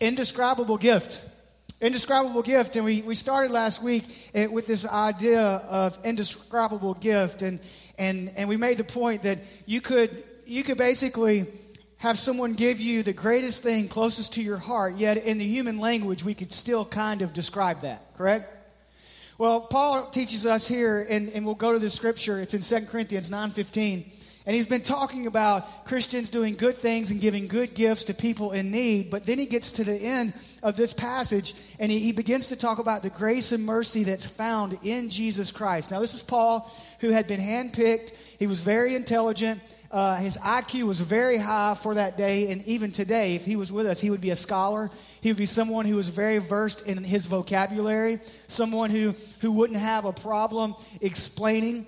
Indescribable gift. Indescribable gift. And we, we started last week eh, with this idea of indescribable gift. And, and, and we made the point that you could, you could basically have someone give you the greatest thing closest to your heart, yet in the human language, we could still kind of describe that, correct? Well, Paul teaches us here, and, and we'll go to the scripture. It's in 2 Corinthians 9.15. And he's been talking about Christians doing good things and giving good gifts to people in need. But then he gets to the end of this passage and he, he, begins to talk about the grace and mercy that's found in Jesus Christ. Now, this is Paul who had been handpicked. He was very intelligent. Uh, his IQ was very high for that day. And even today, if he was with us, he would be a scholar. He would be someone who was very versed in his vocabulary, someone who, who wouldn't have a problem explaining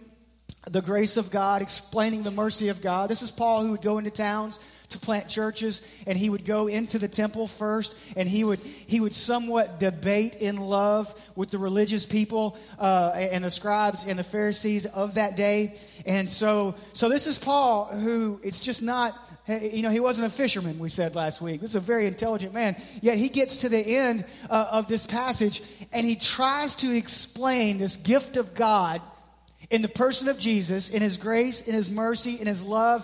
the grace of God, explaining the mercy of God. This is Paul who would go into towns to plant churches and he would go into the temple first and he would he would somewhat debate in love with the religious people uh, and the scribes and the pharisees of that day. And so so this is paul who it's just not you know he wasn't a fisherman we said last week. This is a very intelligent man. Yet he gets to the end uh, of this passage and he tries to explain this gift of god in the person of Jesus, in his grace, in his mercy, in his love,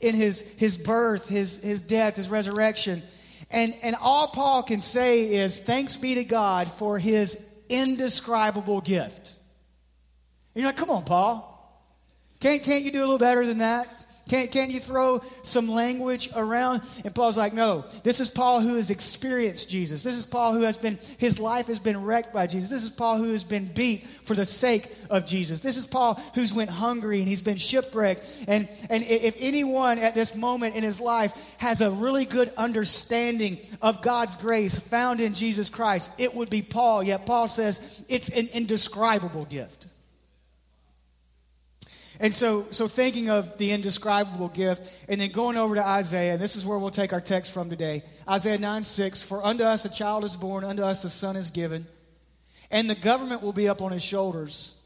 in his, his birth, his, his death, his resurrection. And, and all Paul can say is, Thanks be to God for his indescribable gift. And you're like, Come on, Paul. Can't, can't you do a little better than that? Can't, can't you throw some language around? And Paul's like, no, this is Paul who has experienced Jesus. This is Paul who has been, his life has been wrecked by Jesus. This is Paul who has been beat for the sake of Jesus. This is Paul who's went hungry and he's been shipwrecked. And, and if anyone at this moment in his life has a really good understanding of God's grace found in Jesus Christ, it would be Paul. Yet Paul says it's an indescribable gift. And so, so thinking of the indescribable gift, and then going over to Isaiah, and this is where we'll take our text from today. Isaiah 9 6 For unto us a child is born, unto us a son is given, and the government will be up on his shoulders.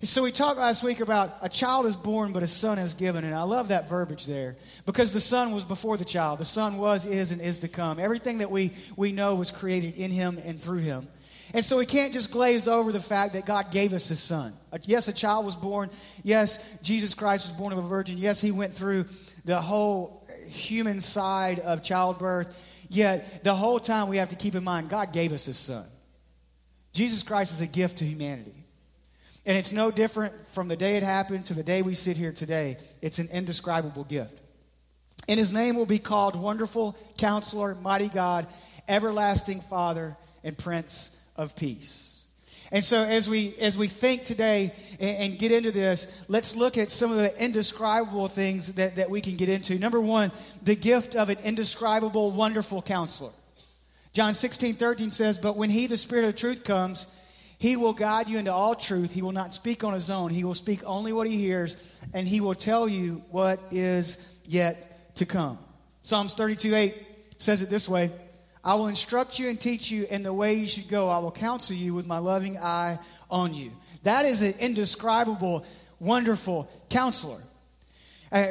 So we talked last week about a child is born, but a son is given. And I love that verbiage there because the son was before the child. The son was, is, and is to come. Everything that we, we know was created in him and through him. And so we can't just glaze over the fact that God gave us his son. Yes, a child was born. Yes, Jesus Christ was born of a virgin. Yes, he went through the whole human side of childbirth. Yet, the whole time we have to keep in mind God gave us his son. Jesus Christ is a gift to humanity. And it's no different from the day it happened to the day we sit here today. It's an indescribable gift. And his name will be called Wonderful Counselor, Mighty God, Everlasting Father, and Prince of peace. And so as we as we think today and, and, get into this, let's look at some of the indescribable things that, that we can get into. Number one, the gift of an indescribable, wonderful counselor. John 16, 13 says, But when he, the Spirit of truth, comes, he will guide you into all truth. He will not speak on his own. He will speak only what he hears, and he will tell you what is yet to come. Psalms 32, 8 says it this way. I will instruct you and teach you in the way you should go. I will counsel you with my loving eye on you. That is an indescribable, wonderful counselor. Uh,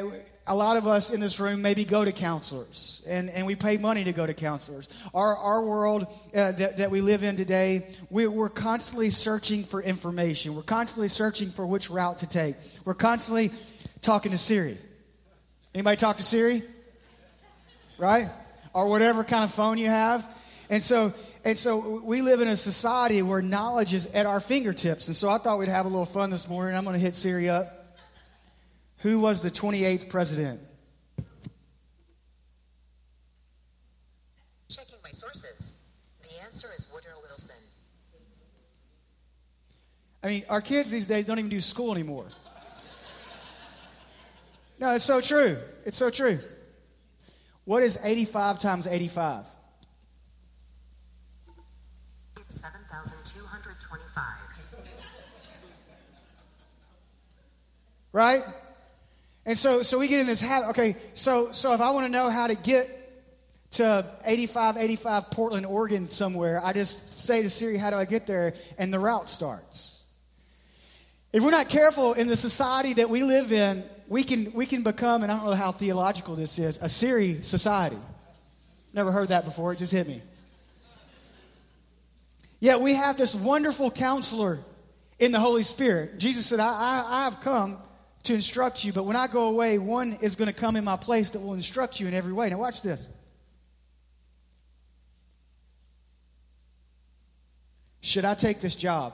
a lot of us in this room maybe go to counselors, and, and we pay money to go to counselors. Our, our world uh, that, that we live in today, we're, we're constantly searching for information. We're constantly searching for which route to take. We're constantly talking to Siri. Anybody talk to Siri? Right? Or whatever kind of phone you have. And so, and so we live in a society where knowledge is at our fingertips. And so I thought we'd have a little fun this morning. I'm going to hit Siri up. Who was the 28th president? Checking my sources. The answer is Woodrow Wilson. I mean, our kids these days don't even do school anymore. No, it's so true. It's so true. What is 85 times 85? It's 7,225. Right? And so, so we get in this habit. Okay, so, so if I want to know how to get to 8585 Portland, Oregon somewhere, I just say to Siri, how do I get there? And the route starts. If we're not careful in the society that we live in, we can, we can become, and I don't know how theological this is, a Siri society. Never heard that before. It just hit me. Yet we have this wonderful counselor in the Holy Spirit. Jesus said, I, I, I have come to instruct you, but when I go away, one is going to come in my place that will instruct you in every way. Now, watch this. Should I take this job?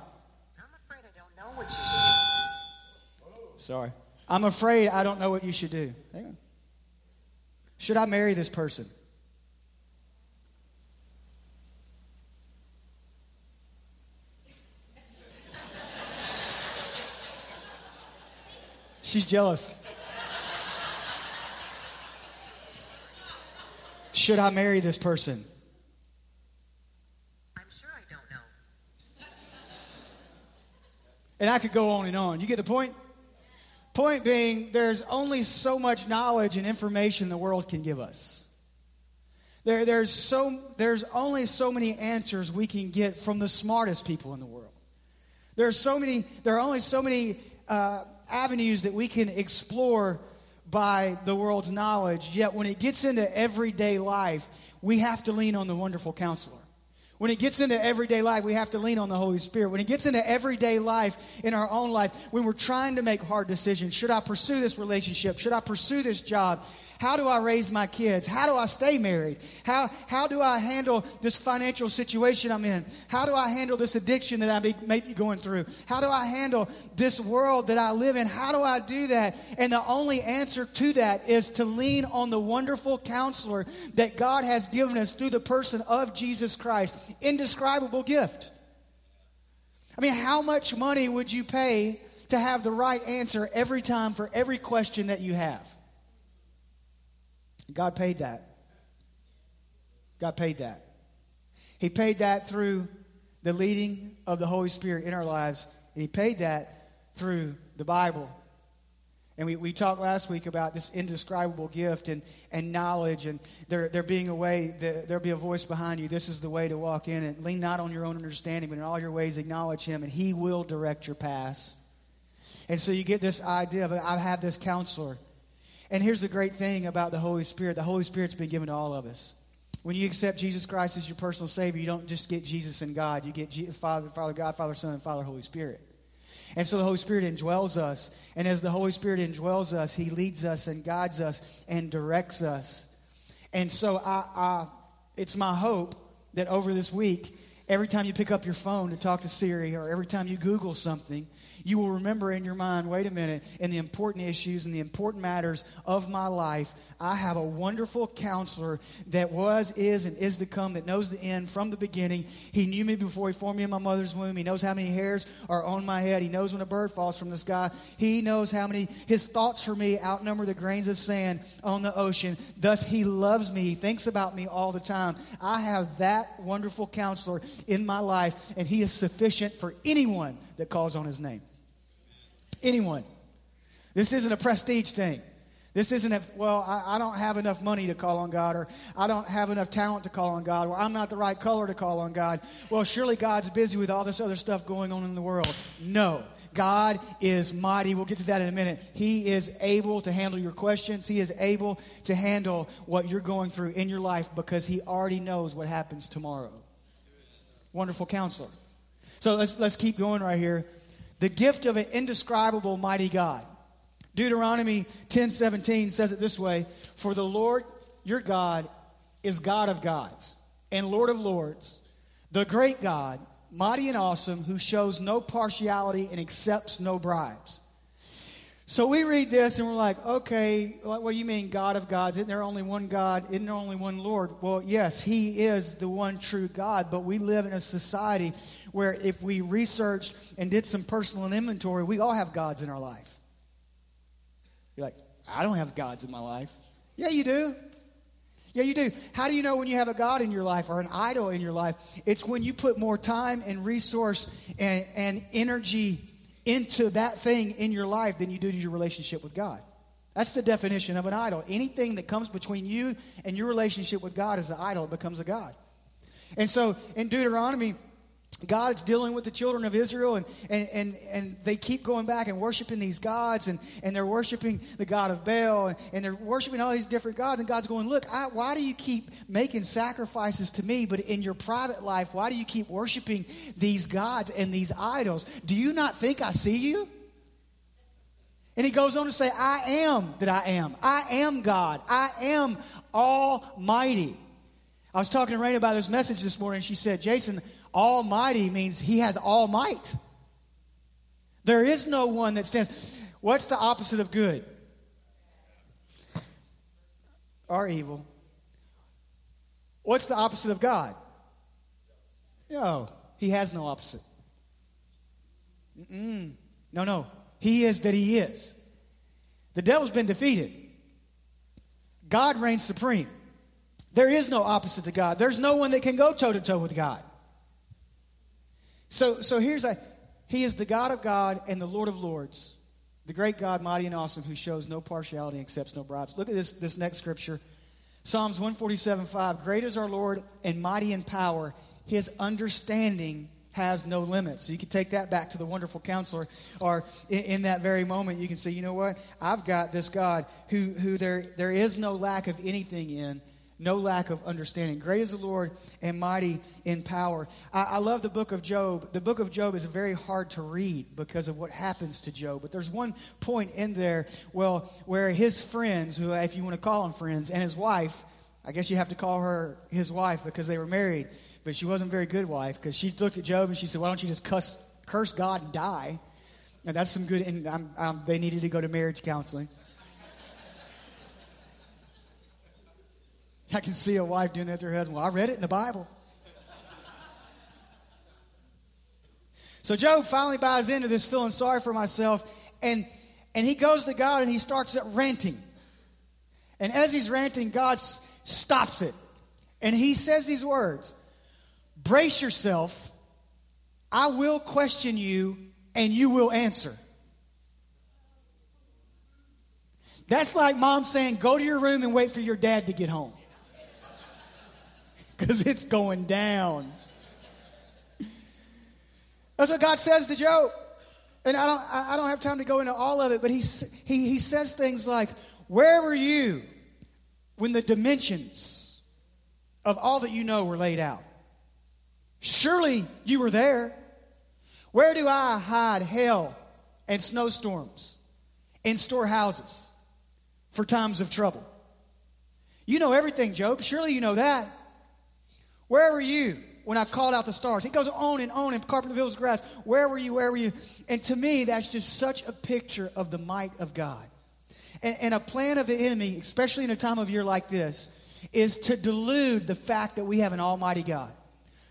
I'm afraid I don't know what you should Sorry. I'm afraid I don't know what you should do. Hang on. Should I marry this person? She's jealous. Should I marry this person? I'm sure I don't know. And I could go on and on. You get the point? Point being, there's only so much knowledge and information the world can give us. There, there's, so, there's only so many answers we can get from the smartest people in the world. There are, so many, there are only so many uh, avenues that we can explore by the world's knowledge, yet when it gets into everyday life, we have to lean on the wonderful counselor. When it gets into everyday life, we have to lean on the Holy Spirit. When it gets into everyday life in our own life, when we're trying to make hard decisions, should I pursue this relationship? Should I pursue this job? How do I raise my kids? How do I stay married? How, how do I handle this financial situation I'm in? How do I handle this addiction that I may, may be going through? How do I handle this world that I live in? How do I do that? And the only answer to that is to lean on the wonderful counselor that God has given us through the person of Jesus Christ. Indescribable gift. I mean, how much money would you pay to have the right answer every time for every question that you have? God paid that. God paid that. He paid that through the leading of the Holy Spirit in our lives, and He paid that through the Bible. And we, we talked last week about this indescribable gift and, and knowledge, and there, there being a way, there, there'll be a voice behind you. This is the way to walk in it. Lean not on your own understanding, but in all your ways acknowledge Him, and He will direct your paths. And so you get this idea of, I have this counselor. And here's the great thing about the Holy Spirit the Holy Spirit's been given to all of us. When you accept Jesus Christ as your personal Savior, you don't just get Jesus and God, you get Father, Father God, Father, Son, and Father, Holy Spirit. And so the Holy Spirit indwells us. And as the Holy Spirit indwells us, He leads us and guides us and directs us. And so I, I, it's my hope that over this week, every time you pick up your phone to talk to Siri or every time you Google something, you will remember in your mind wait a minute, in the important issues and the important matters of my life, I have a wonderful counselor that was, is, and is to come, that knows the end from the beginning. He knew me before he formed me in my mother's womb. He knows how many hairs are on my head. He knows when a bird falls from the sky. He knows how many, his thoughts for me outnumber the grains of sand on the ocean. Thus, he loves me. He thinks about me all the time. I have that wonderful counselor in my life, and he is sufficient for anyone that calls on his name. Anyone. This isn't a prestige thing. This isn't a, well, I, I, don't have enough money to call on God, or I don't have enough talent to call on God, or I'm not the right color to call on God. Well, surely God's busy with all this other stuff going on in the world. No. God is mighty. We'll get to that in a minute. He is able to handle your questions. He is able to handle what you're going through in your life because He already knows what happens tomorrow. Wonderful counselor. So let's, let's keep going right here the gift of an indescribable mighty God. Deuteronomy 10:17 says it this way, "For the Lord your God is God of gods and Lord of lords, the great God, mighty and awesome, who shows no partiality and accepts no bribes." So we read this and we're like, okay, what do you mean, God of gods? Isn't there only one God? Isn't there only one Lord? Well, yes, He is the one true God, but we live in a society where if we researched and did some personal inventory, we all have gods in our life. You're like, I don't have gods in my life. Yeah, you do. Yeah, you do. How do you know when you have a God in your life or an idol in your life? It's when you put more time and resource and, and energy into that thing in your life than you do to your relationship with God. That's the definition of an idol. Anything that comes between you and your relationship with God is an idol, it becomes a God. And so in Deuteronomy God's dealing with the children of Israel, and, and, and, and they keep going back and worshiping these gods, and, and they're worshiping the God of Baal, and, and they're worshiping all these different gods. And God's going, Look, I, why do you keep making sacrifices to me, but in your private life, why do you keep worshiping these gods and these idols? Do you not think I see you? And he goes on to say, I am that I am. I am God. I am Almighty. I was talking to Raina about this message this morning. She said, Jason, Almighty means he has all might. There is no one that stands. What's the opposite of good? Or evil. What's the opposite of God? No, he has no opposite. Mm-mm. No, no. He is that he is. The devil's been defeated. God reigns supreme. There is no opposite to God. There's no one that can go toe to toe with God. So, so here's a He is the God of God and the Lord of Lords, the great God, mighty and awesome, who shows no partiality and accepts no bribes. Look at this, this next scripture Psalms 147 5. Great is our Lord and mighty in power. His understanding has no limits. So you can take that back to the wonderful counselor, or in, in, that very moment, you can say, you know what? I've got this God who, who there, there is no lack of anything in, no lack of understanding. Great is the Lord and mighty in power. I, I, love the book of Job. The book of Job is very hard to read because of what happens to Job. But there's one point in there, well, where his friends, who, if you want to call them friends, and his wife, I guess you have to call her his wife because they were married, but she wasn't a very good wife because she looked at Job and she said, Why don't you just cuss, curse God and die? Now, that's some good, and I'm, I'm, they needed to go to marriage counseling. I can see a wife doing that to her husband. Well, I read it in the Bible. So Job finally buys into this feeling sorry for myself, and, and he goes to God and he starts ranting. And as he's ranting, God stops it. And he says these words Brace yourself, I will question you, and you will answer. That's like mom saying, Go to your room and wait for your dad to get home because it's going down. That's what God says to Job. And I don't, I don't have time to go into all of it, but he, he, he says things like, Where were you when the dimensions of all that you know were laid out? Surely you were there. Where do I hide hell and snowstorms in storehouses for times of trouble? You know everything, Job. Surely you know that. Where were you when I called out the stars? He goes on and on in Carpenterville's grass. Where were you? Where were you? And to me, that's just such a picture of the might of God. And, and a plan of the enemy, especially in a time of year like this, is to delude the fact that we have an almighty God.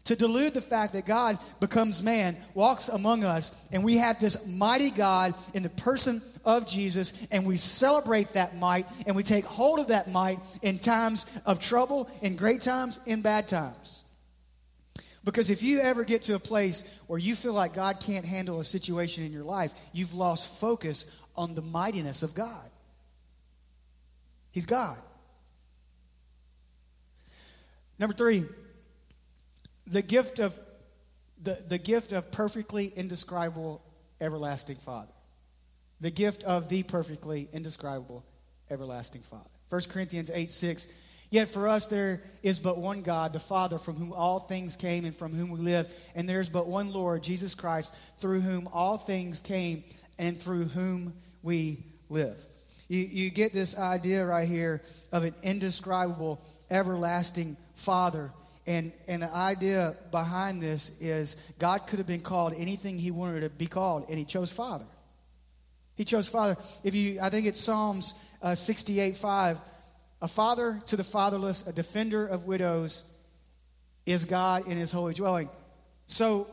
To delude the fact that God becomes man, walks among us, and we have this mighty God in the person of Jesus, and we celebrate that might, and we take hold of that might in times of trouble, in great times, in bad times. Because if you ever get to a place where you feel like God can't handle a situation in your life, you've lost focus on the mightiness of God. He's God. Number three, the gift of the, the gift of perfectly indescribable everlasting Father the gift of the perfectly indescribable everlasting Father. 1 Corinthians 8 6. Yet for us there is but one God, the Father, from whom all things came and from whom we live. And there is but one Lord, Jesus Christ, through whom all things came and through whom we live. You, you get this idea right here of an indescribable, everlasting Father. And, and the idea behind this is God could have been called anything he wanted to be called, and he chose Father. He chose father. If you, I think it's Psalms uh, 68 5. A father to the fatherless, a defender of widows, is God in his holy dwelling. So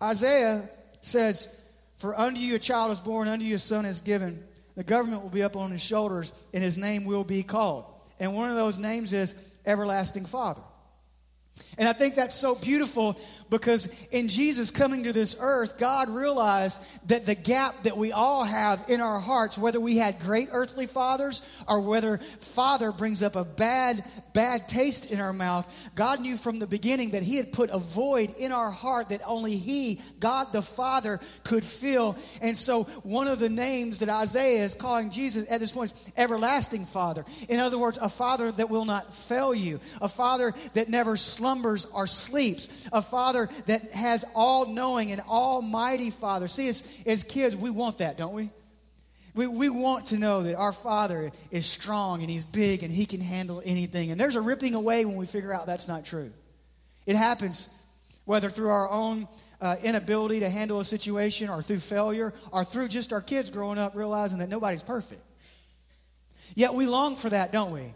Isaiah says, For unto you a child is born, unto you a son is given. The government will be up on his shoulders, and his name will be called. And one of those names is Everlasting Father. And I think that's so beautiful because in Jesus coming to this earth, God realized that the gap that we all have in our hearts, whether we had great earthly fathers or whether father brings up a bad, bad taste in our mouth, God knew from the beginning that He had put a void in our heart that only He, God the Father, could fill. And so one of the names that Isaiah is calling Jesus at this point is everlasting Father. In other words, a Father that will not fail you, a Father that never slumbers or sleeps, a Father that has all knowing and almighty Father. See, as, as kids, we want that, don't we? We, we want to know that our Father is strong and He's big and He can handle anything. And there's a ripping away when we figure out that's not true. It happens whether through our own uh, inability to handle a situation or through failure or through just our kids growing up realizing that nobody's perfect. Yet we long for that, don't we?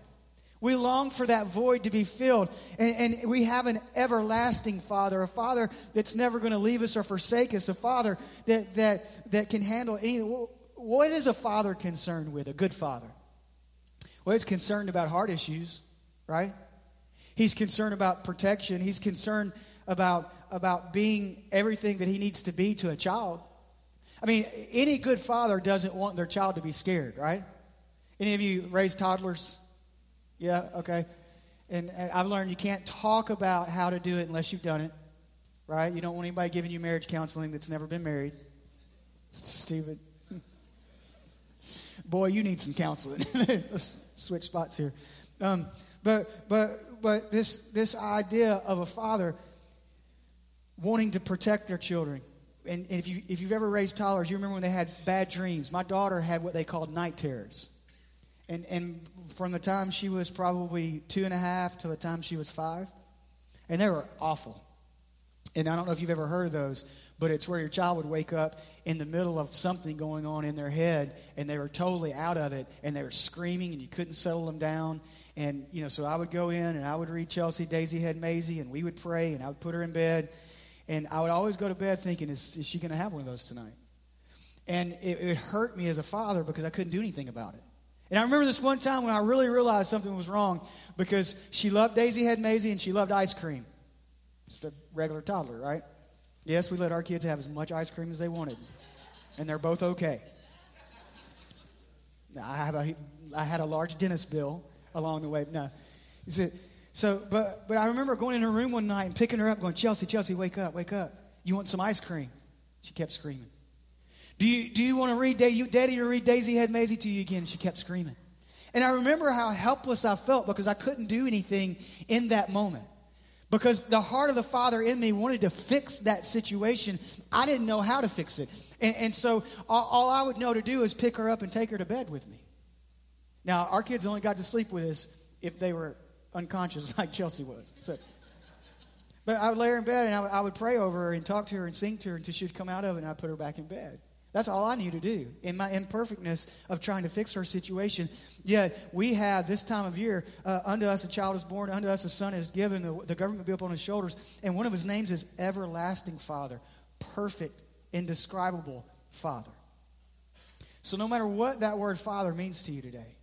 We long for that void to be filled. And, and, we have an everlasting Father, a Father that's never going to leave us or forsake us, a Father that, that, that can handle anything. What is a father concerned with, a good father? Well, he's concerned about heart issues, right? He's concerned about protection. He's concerned about, about being everything that he needs to be to a child. I mean, any good father doesn't want their child to be scared, right? Any of you raise toddlers? Yeah, okay. And I've learned you can't talk about how to do it unless you've done it, right? You don't want anybody giving you marriage counseling that's never been married. Stupid. Boy, you need some counseling. Let's switch spots here. Um, but but but this this idea of a father wanting to protect their children. And if you if you've ever raised toddlers, you remember when they had bad dreams. My daughter had what they called night terrors. And, and from the time she was probably two and a half to the time she was five, and they were awful. And I don't know if you've ever heard of those, but it's where your child would wake up in the middle of something going on in their head, and they were totally out of it, and they were screaming, and you couldn't settle them down. And, you know, so I would go in and I would read Chelsea, Daisy Head Mayzie, and we would pray, and I would put her in bed. And I would always go to bed thinking, is, is she going to have one of those tonight? And it, it hurt me as a father because I couldn't do anything about it. And I remember this one time when I really realized something was wrong because she loved Daisy Head Mayzie and she loved ice cream. Just a regular toddler, right? Yes, we let our kids have as much ice cream as they wanted, and they're both okay. I, have a, I had a large dentist bill along the way. No. so, but, but I remember going in her room one night and picking her up, going, Chelsea, Chelsea, wake up, wake up. You want some ice cream? She kept screaming. Do you, do you want to read Daddy to read Daisy Head Mayzie to you again? She kept screaming. And I remember how helpless I felt because I couldn't do anything in that moment. Because the heart of the Father in me wanted to fix that situation. I didn't know how to fix it. And, and so all, all, I would know to do is pick her up and take her to bed with me. Now, our kids only got to sleep with us if they were unconscious, like Chelsea was. So, but I would lay her in bed and I would, I would pray over her and talk to her and sing to her until she would come out of it and I'd put her back in bed. That's all I knew to do in my imperfectness of trying to fix her situation. Yet we have this time of year, uh, unto us a child is born, unto us a son is given, the, the government will be upon his shoulders. And one of his names is Everlasting Father, perfect, indescribable Father. So no matter what that word Father means to you today,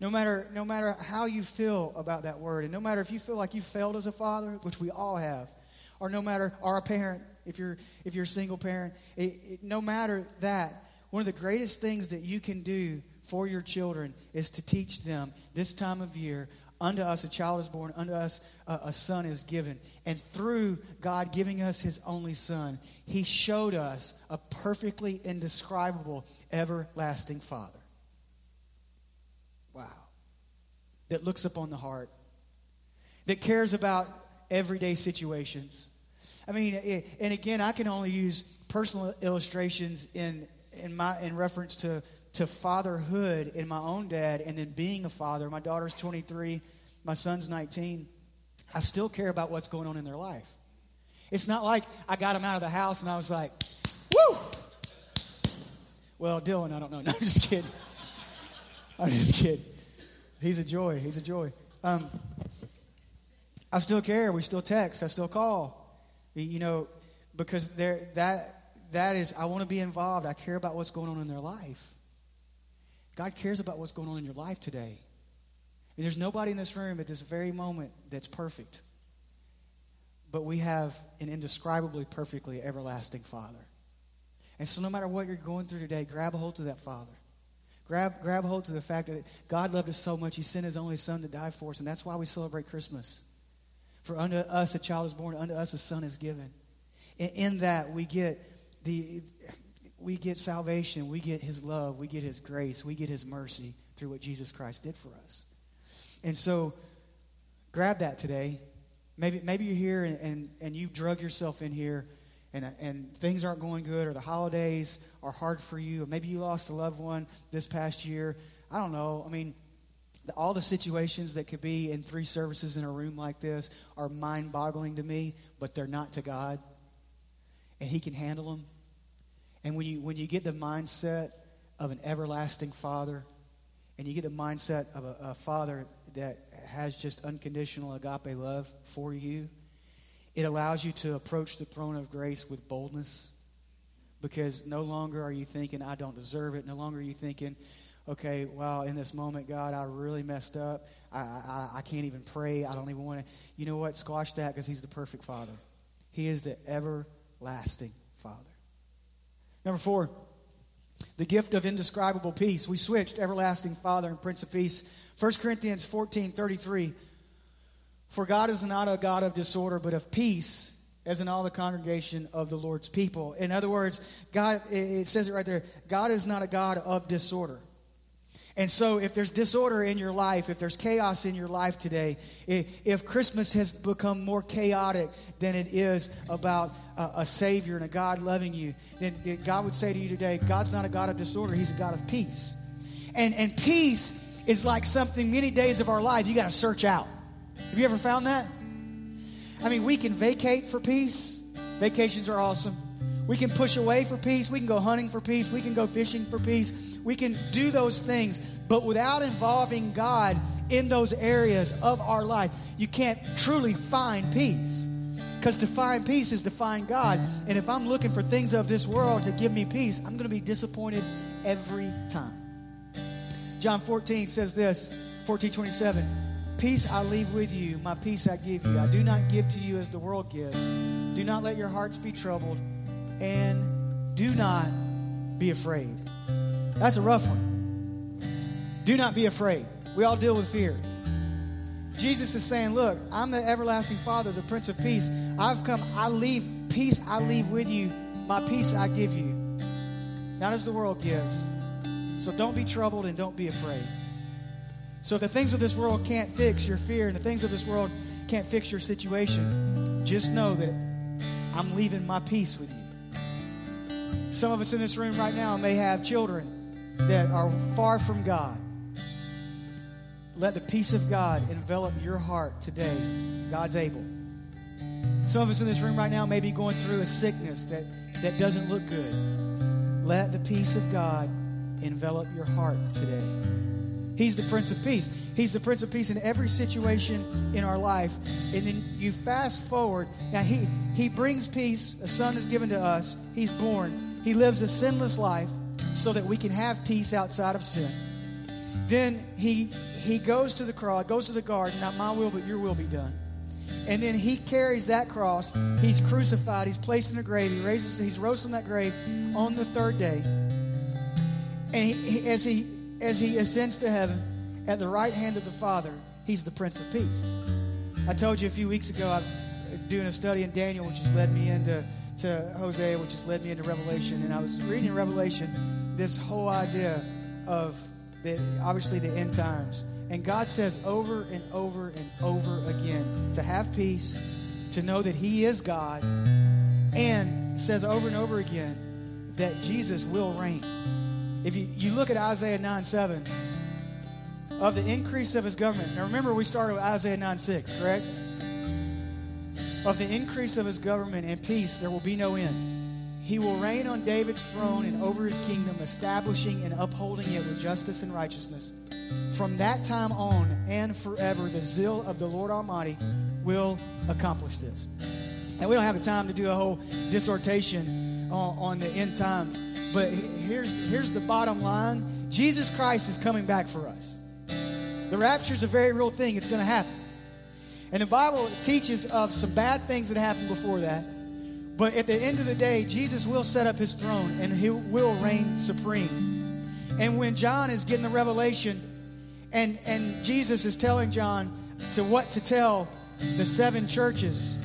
no matter, no matter how you feel about that word, and no matter if you feel like you failed as a father, which we all have, or no matter, or a parent, if you're if you're a single parent, it, it, no matter that, one of the greatest things that you can do for your children is to teach them this time of year. Unto us a child is born, unto us a, a son is given. And through God giving us his only son, he showed us a perfectly indescribable, everlasting Father. Wow. That looks upon the heart, that cares about everyday situations I mean, it, and again, I can only use personal illustrations in in my in reference to to fatherhood in my own dad, and then being a father. My daughter's 23, my son's 19. I still care about what's going on in their life. It's not like I got them out of the house and I was like, "Woo!" Well, Dylan, I don't know. No, I'm just kidding. I'm just kidding. He's a joy. He's a joy. Um, I still care. We still text. I still call. You know, because there that that is I want to be involved. I care about what's going on in their life. God cares about what's going on in your life today. And there's nobody in this room at this very moment that's perfect. but we have an indescribably perfectly everlasting Father. And so, no matter what you're going through today, grab a hold to that Father. Grab, grab hold to the fact that God loved us so much, He sent His only Son to die for us. And that's why we celebrate Christmas. For unto us a child is born, unto us a son is given. In, in that, we get, the, we get salvation, we get His love, we get His grace, we get His mercy through what Jesus Christ did for us. And so, grab that today. Maybe, maybe you're here and, and, and you drug yourself in here and, and things aren't going good, or the holidays are hard for you, or maybe you lost a loved one this past year. I don't know. I mean, all the situations that could be in three services in a room like this are mind boggling to me, but they're not to God. And He can handle them. And when you, when you get the mindset of an everlasting Father, and you get the mindset of a, a Father that has just unconditional agape love for you, it allows you to approach the throne of grace with boldness because no longer are you thinking, I don't deserve it. No longer are you thinking, okay, well, in this moment, God, I really messed up. I, I, I can't even pray. I don't even want to. You know what? Squash that because He's the perfect Father. He is the everlasting Father. Number four, the gift of indescribable peace. We switched everlasting Father and Prince of Peace. 1 Corinthians 14 33 for God is not a God of disorder, but of peace, as in all the congregation of the Lord's people. In other words, God, it says it right there God is not a God of disorder. And so, if there's disorder in your life, if there's chaos in your life today, if Christmas has become more chaotic than it is about a Savior and a God loving you, then God would say to you today God's not a God of disorder, He's a God of peace. And, and peace is like something many days of our life you got to search out. Have you ever found that? I mean, we can vacate for peace. Vacations are awesome. We can push away for peace. We can go hunting for peace. We can go fishing for peace. We can do those things. But without involving God in those areas of our life, you can't truly find peace. Because to find peace is to find God. And if I'm looking for things of this world to give me peace, I'm going to be disappointed every time. John 14 says this 14 27. Peace I leave with you, my peace I give you. I do not give to you as the world gives. Do not let your hearts be troubled, and do not be afraid. That's a rough one. Do not be afraid. We all deal with fear. Jesus is saying, Look, I'm the everlasting Father, the Prince of Peace. I've come, I leave peace, I leave with you. My peace I give you. Not as the world gives. So don't be troubled and don't be afraid. So if the things of this world can't fix your fear and the things of this world can't fix your situation, just know that I'm leaving my peace with you. Some of us in this room right now may have children that are far from God. Let the peace of God envelop your heart today. God's able. Some of us in this room right now may be going through a sickness that, that doesn't look good. Let the peace of God envelop your heart today. He's the Prince of Peace. He's the Prince of Peace in every situation in our life. And then you fast forward. Now, He, he brings peace. A son is given to us. He's born. He lives a sinless life so that we can have peace outside of sin. Then He, he goes to the cross, goes to the garden. Not my will, but your will be done. And then he carries that cross. He's crucified. He's placed in a grave. He raises. He's roasted in that grave on the third day. And he, as he as he ascends to heaven at the right hand of the Father, he's the Prince of Peace. I told you a few weeks ago, I'm doing a study in Daniel, which has led me into to Hosea, which has led me into Revelation. And I was reading Revelation this whole idea of the, obviously the end times. And God says over and over and over again to have peace, to know that He is God, and says over and over again that Jesus will reign. If you, you look at Isaiah 9 7, of the increase of his government. Now remember, we started with Isaiah 9 6, correct? Of the increase of his government and peace, there will be no end. He will reign on David's throne and over his kingdom, establishing and upholding it with justice and righteousness. From that time on and forever, the zeal of the Lord Almighty will accomplish this. And we don't have the time to do a whole dissertation on, on the end times. But here's, here's the bottom line Jesus Christ is coming back for us. The rapture is a very real thing, it's going to happen. And the Bible teaches of some bad things that happened before that. But at the end of the day, Jesus will set up his throne and he will reign supreme. And when John is getting the revelation and, and Jesus is telling John to what to tell the seven churches,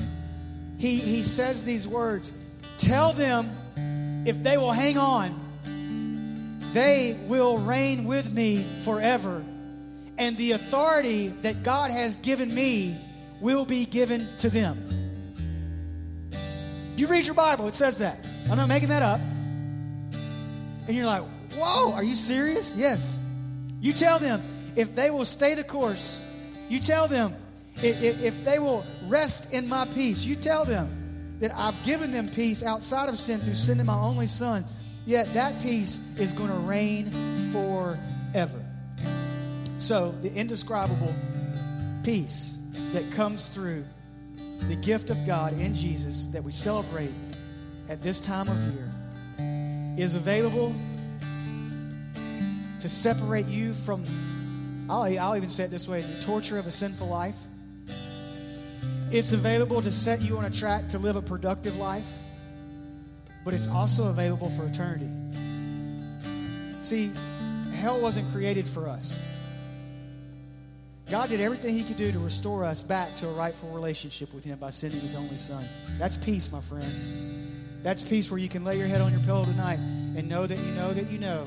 he, he says these words Tell them if they will hang on, they will reign with me forever. And the authority that God has given me will be given to them. You read your Bible, it says that. I'm not making that up. And you're like, whoa, are you serious? Yes. You tell them if they will stay the course, you tell them if, if they will rest in my peace, you tell them that I've given them peace outside of sin through sending my only son, yet that peace is going to reign forever. So, the indescribable peace that comes through the gift of God in Jesus that we celebrate at this time of year is available to separate you from, I'll, I'll even say it this way, the torture of a sinful life. It's available to set you on a track to live a productive life, but it's also available for eternity. See, hell wasn't created for us. God did everything He could do to restore us back to a rightful relationship with Him by sending His only Son. That's peace, my friend. That's peace where you can lay your head on your pillow tonight and know that you know that you know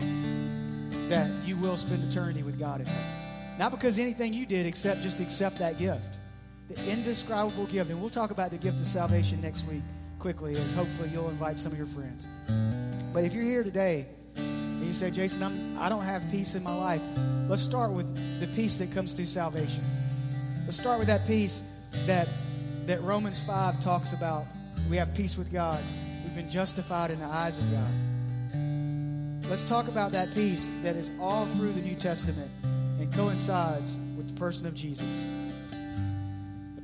that you will spend eternity with God in heaven. Not because anything you did, except just accept that gift. The indescribable gift. And we'll talk about the gift of salvation next week quickly, as hopefully you'll invite some of your friends. But if you're here today and you say, Jason, I'm, I don't have peace in my life, let's start with the peace that comes through salvation. Let's start with that peace that, that Romans 5 talks about. We have peace with God, we've been justified in the eyes of God. Let's talk about that peace that is all through the New Testament and coincides with the person of Jesus.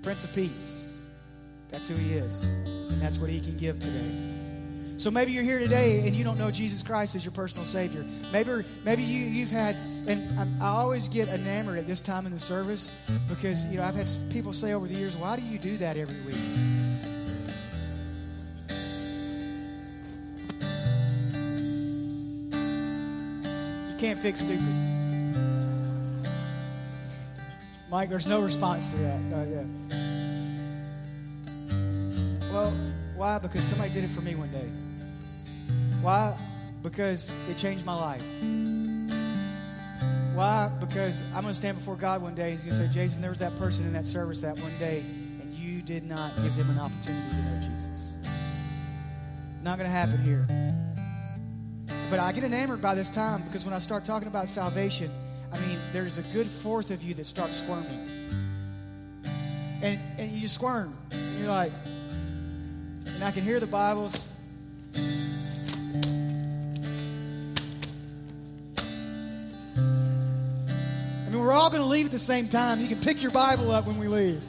Prince of Peace. That's who he is, and that's what he can give today. So maybe you're here today and you don't know Jesus Christ as your personal Savior. Maybe, maybe you, you've had, and I, I always get enamored at this time in the service because, you know, I've had people say over the years, why do you do that every week? You can't fix stupid. Mike, there's no response to that. Yeah. Well, why? Because somebody did it for me one day. Why? Because it changed my life. Why? Because I'm going to stand before God one day. He's going to say, Jason, there was that person in that service that one day, and you did not give them an opportunity to know Jesus. It's not going to happen here. But I get enamored by this time because when I start talking about salvation, I mean, there's a good fourth of you that starts squirming. And, and you squirm. And you're like, and I can hear the Bibles. I mean, we're all going to leave at the same time. You can pick your Bible up when we leave.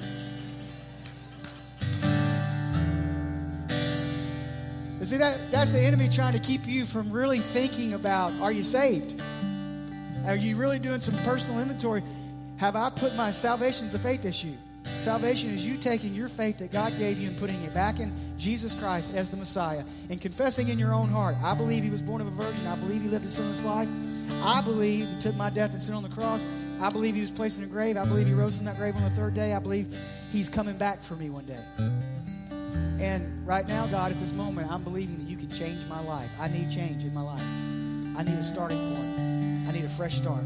You see, that, that's the enemy trying to keep you from really thinking about are you saved? Are you really doing some personal inventory? Have I put my salvation as a faith issue? Salvation is you taking your faith that God gave you and putting it back in Jesus Christ as the Messiah and confessing in your own heart, I believe he was born of a virgin. I believe he lived a sinless life. I believe he took my death and sin on the cross. I believe he was placed in a grave. I believe he rose from that grave on the third day. I believe he's coming back for me one day. And right now, God, at this moment, I'm believing that you can change my life. I need change in my life. I need a starting point. I need a fresh start.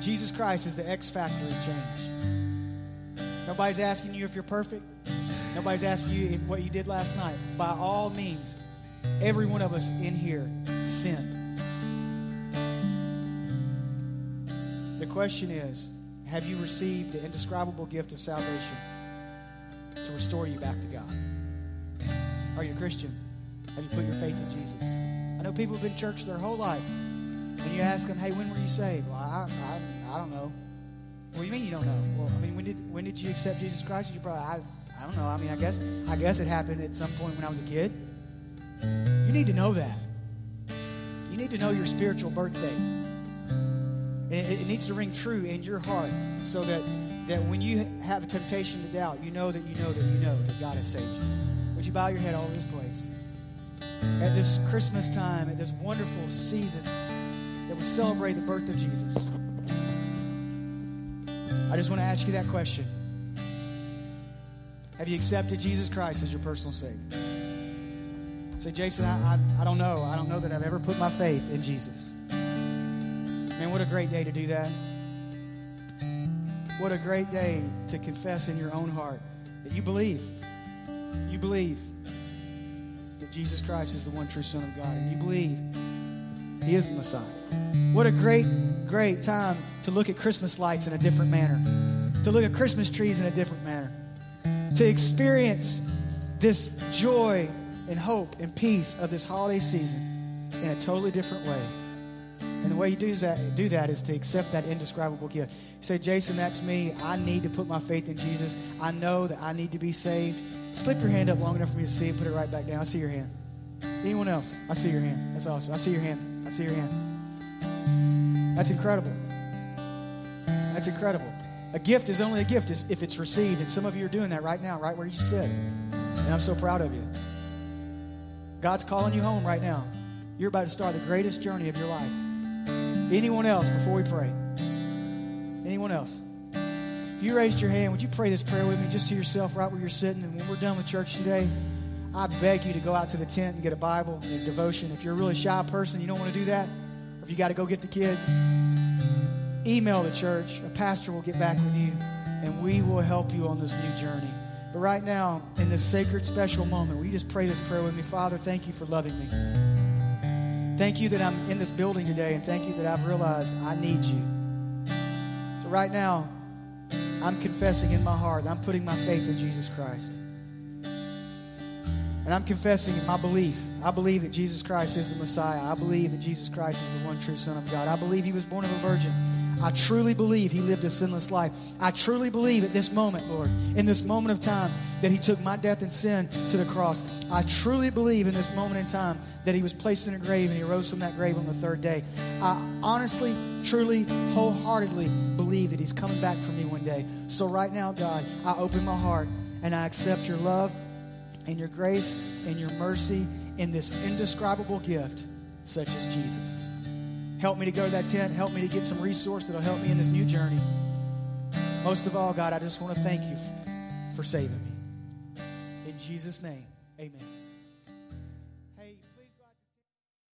Jesus Christ is the X factor of change. Nobody's asking you if you're perfect. Nobody's asking you if, what you did last night. By all means, every one of us in here sinned. The question is have you received the indescribable gift of salvation to restore you back to God? Are you a Christian? Have you put your faith in Jesus? I know people have been in church their whole life. And you ask them, hey, when were you saved? Well, I, I, I don't know. What do you mean you don't know? Well, I mean, when did when did you accept Jesus Christ? You probably I, I don't know. I mean, I guess I guess it happened at some point when I was a kid. You need to know that. You need to know your spiritual birthday. It, it needs to ring true in your heart so that that when you have a temptation to doubt, you know that you know that you know that God has saved you. Would you bow your head all over this place? At this Christmas time, at this wonderful season we celebrate the birth of Jesus, I just want to ask you that question. Have you accepted Jesus Christ as your personal Savior? Say, Jason, I, I, I don't know. I don't know that I've ever put my faith in Jesus. Man, what a great day to do that. What a great day to confess in your own heart that you believe. You believe that Jesus Christ is the one true Son of God. And you believe He is the Messiah. What a great, great time to look at Christmas lights in a different manner, to look at Christmas trees in a different manner, to experience this joy and hope and peace of this holiday season in a totally different way. And the way you do that, do that is to accept that indescribable gift. You say, Jason, that's me. I need to put my faith in Jesus. I know that I need to be saved. Slip your hand up long enough for me to see it. Put it right back down. I see your hand. Anyone else? I see your hand. That's awesome. I see your hand. I see your hand. That's incredible. That's incredible. A gift is only a gift if, if it's received. And some of you are doing that right now, right where you sit. And I'm so proud of you. God's calling you home right now. You're about to start the greatest journey of your life. Anyone else before we pray? Anyone else? If you raised your hand, would you pray this prayer with me just to yourself right where you're sitting? And when we're done with church today, I beg you to go out to the tent and get a Bible and a devotion. If you're a really shy person, you don't want to do that, or if you got to go get the kids, email the church. A pastor will get back with you, and we will help you on this new journey. But right now, in this sacred, special moment, you just pray this prayer with me? Father, thank you for loving me. Thank you that I'm in this building today, and thank you that I've realized I need you. So, right now, I'm confessing in my heart, I'm putting my faith in Jesus Christ. And I'm confessing my belief. I believe that Jesus Christ is the Messiah. I believe that Jesus Christ is the one true Son of God. I believe he was born of a virgin. I truly believe he lived a sinless life. I truly believe at this moment, Lord, in this moment of time, that he took my death and sin to the cross. I truly believe in this moment in time that he was placed in a grave and he rose from that grave on the third day. I honestly, truly, wholeheartedly believe that he's coming back for me one day. So right now, God, I open my heart and I accept your love and your grace and your mercy in this indescribable gift such as Jesus. Help me to go to that tent. Help me to get some resource that'll help me in this new journey. Most of all, God, I just want to thank you for saving me. In Jesus' name, amen.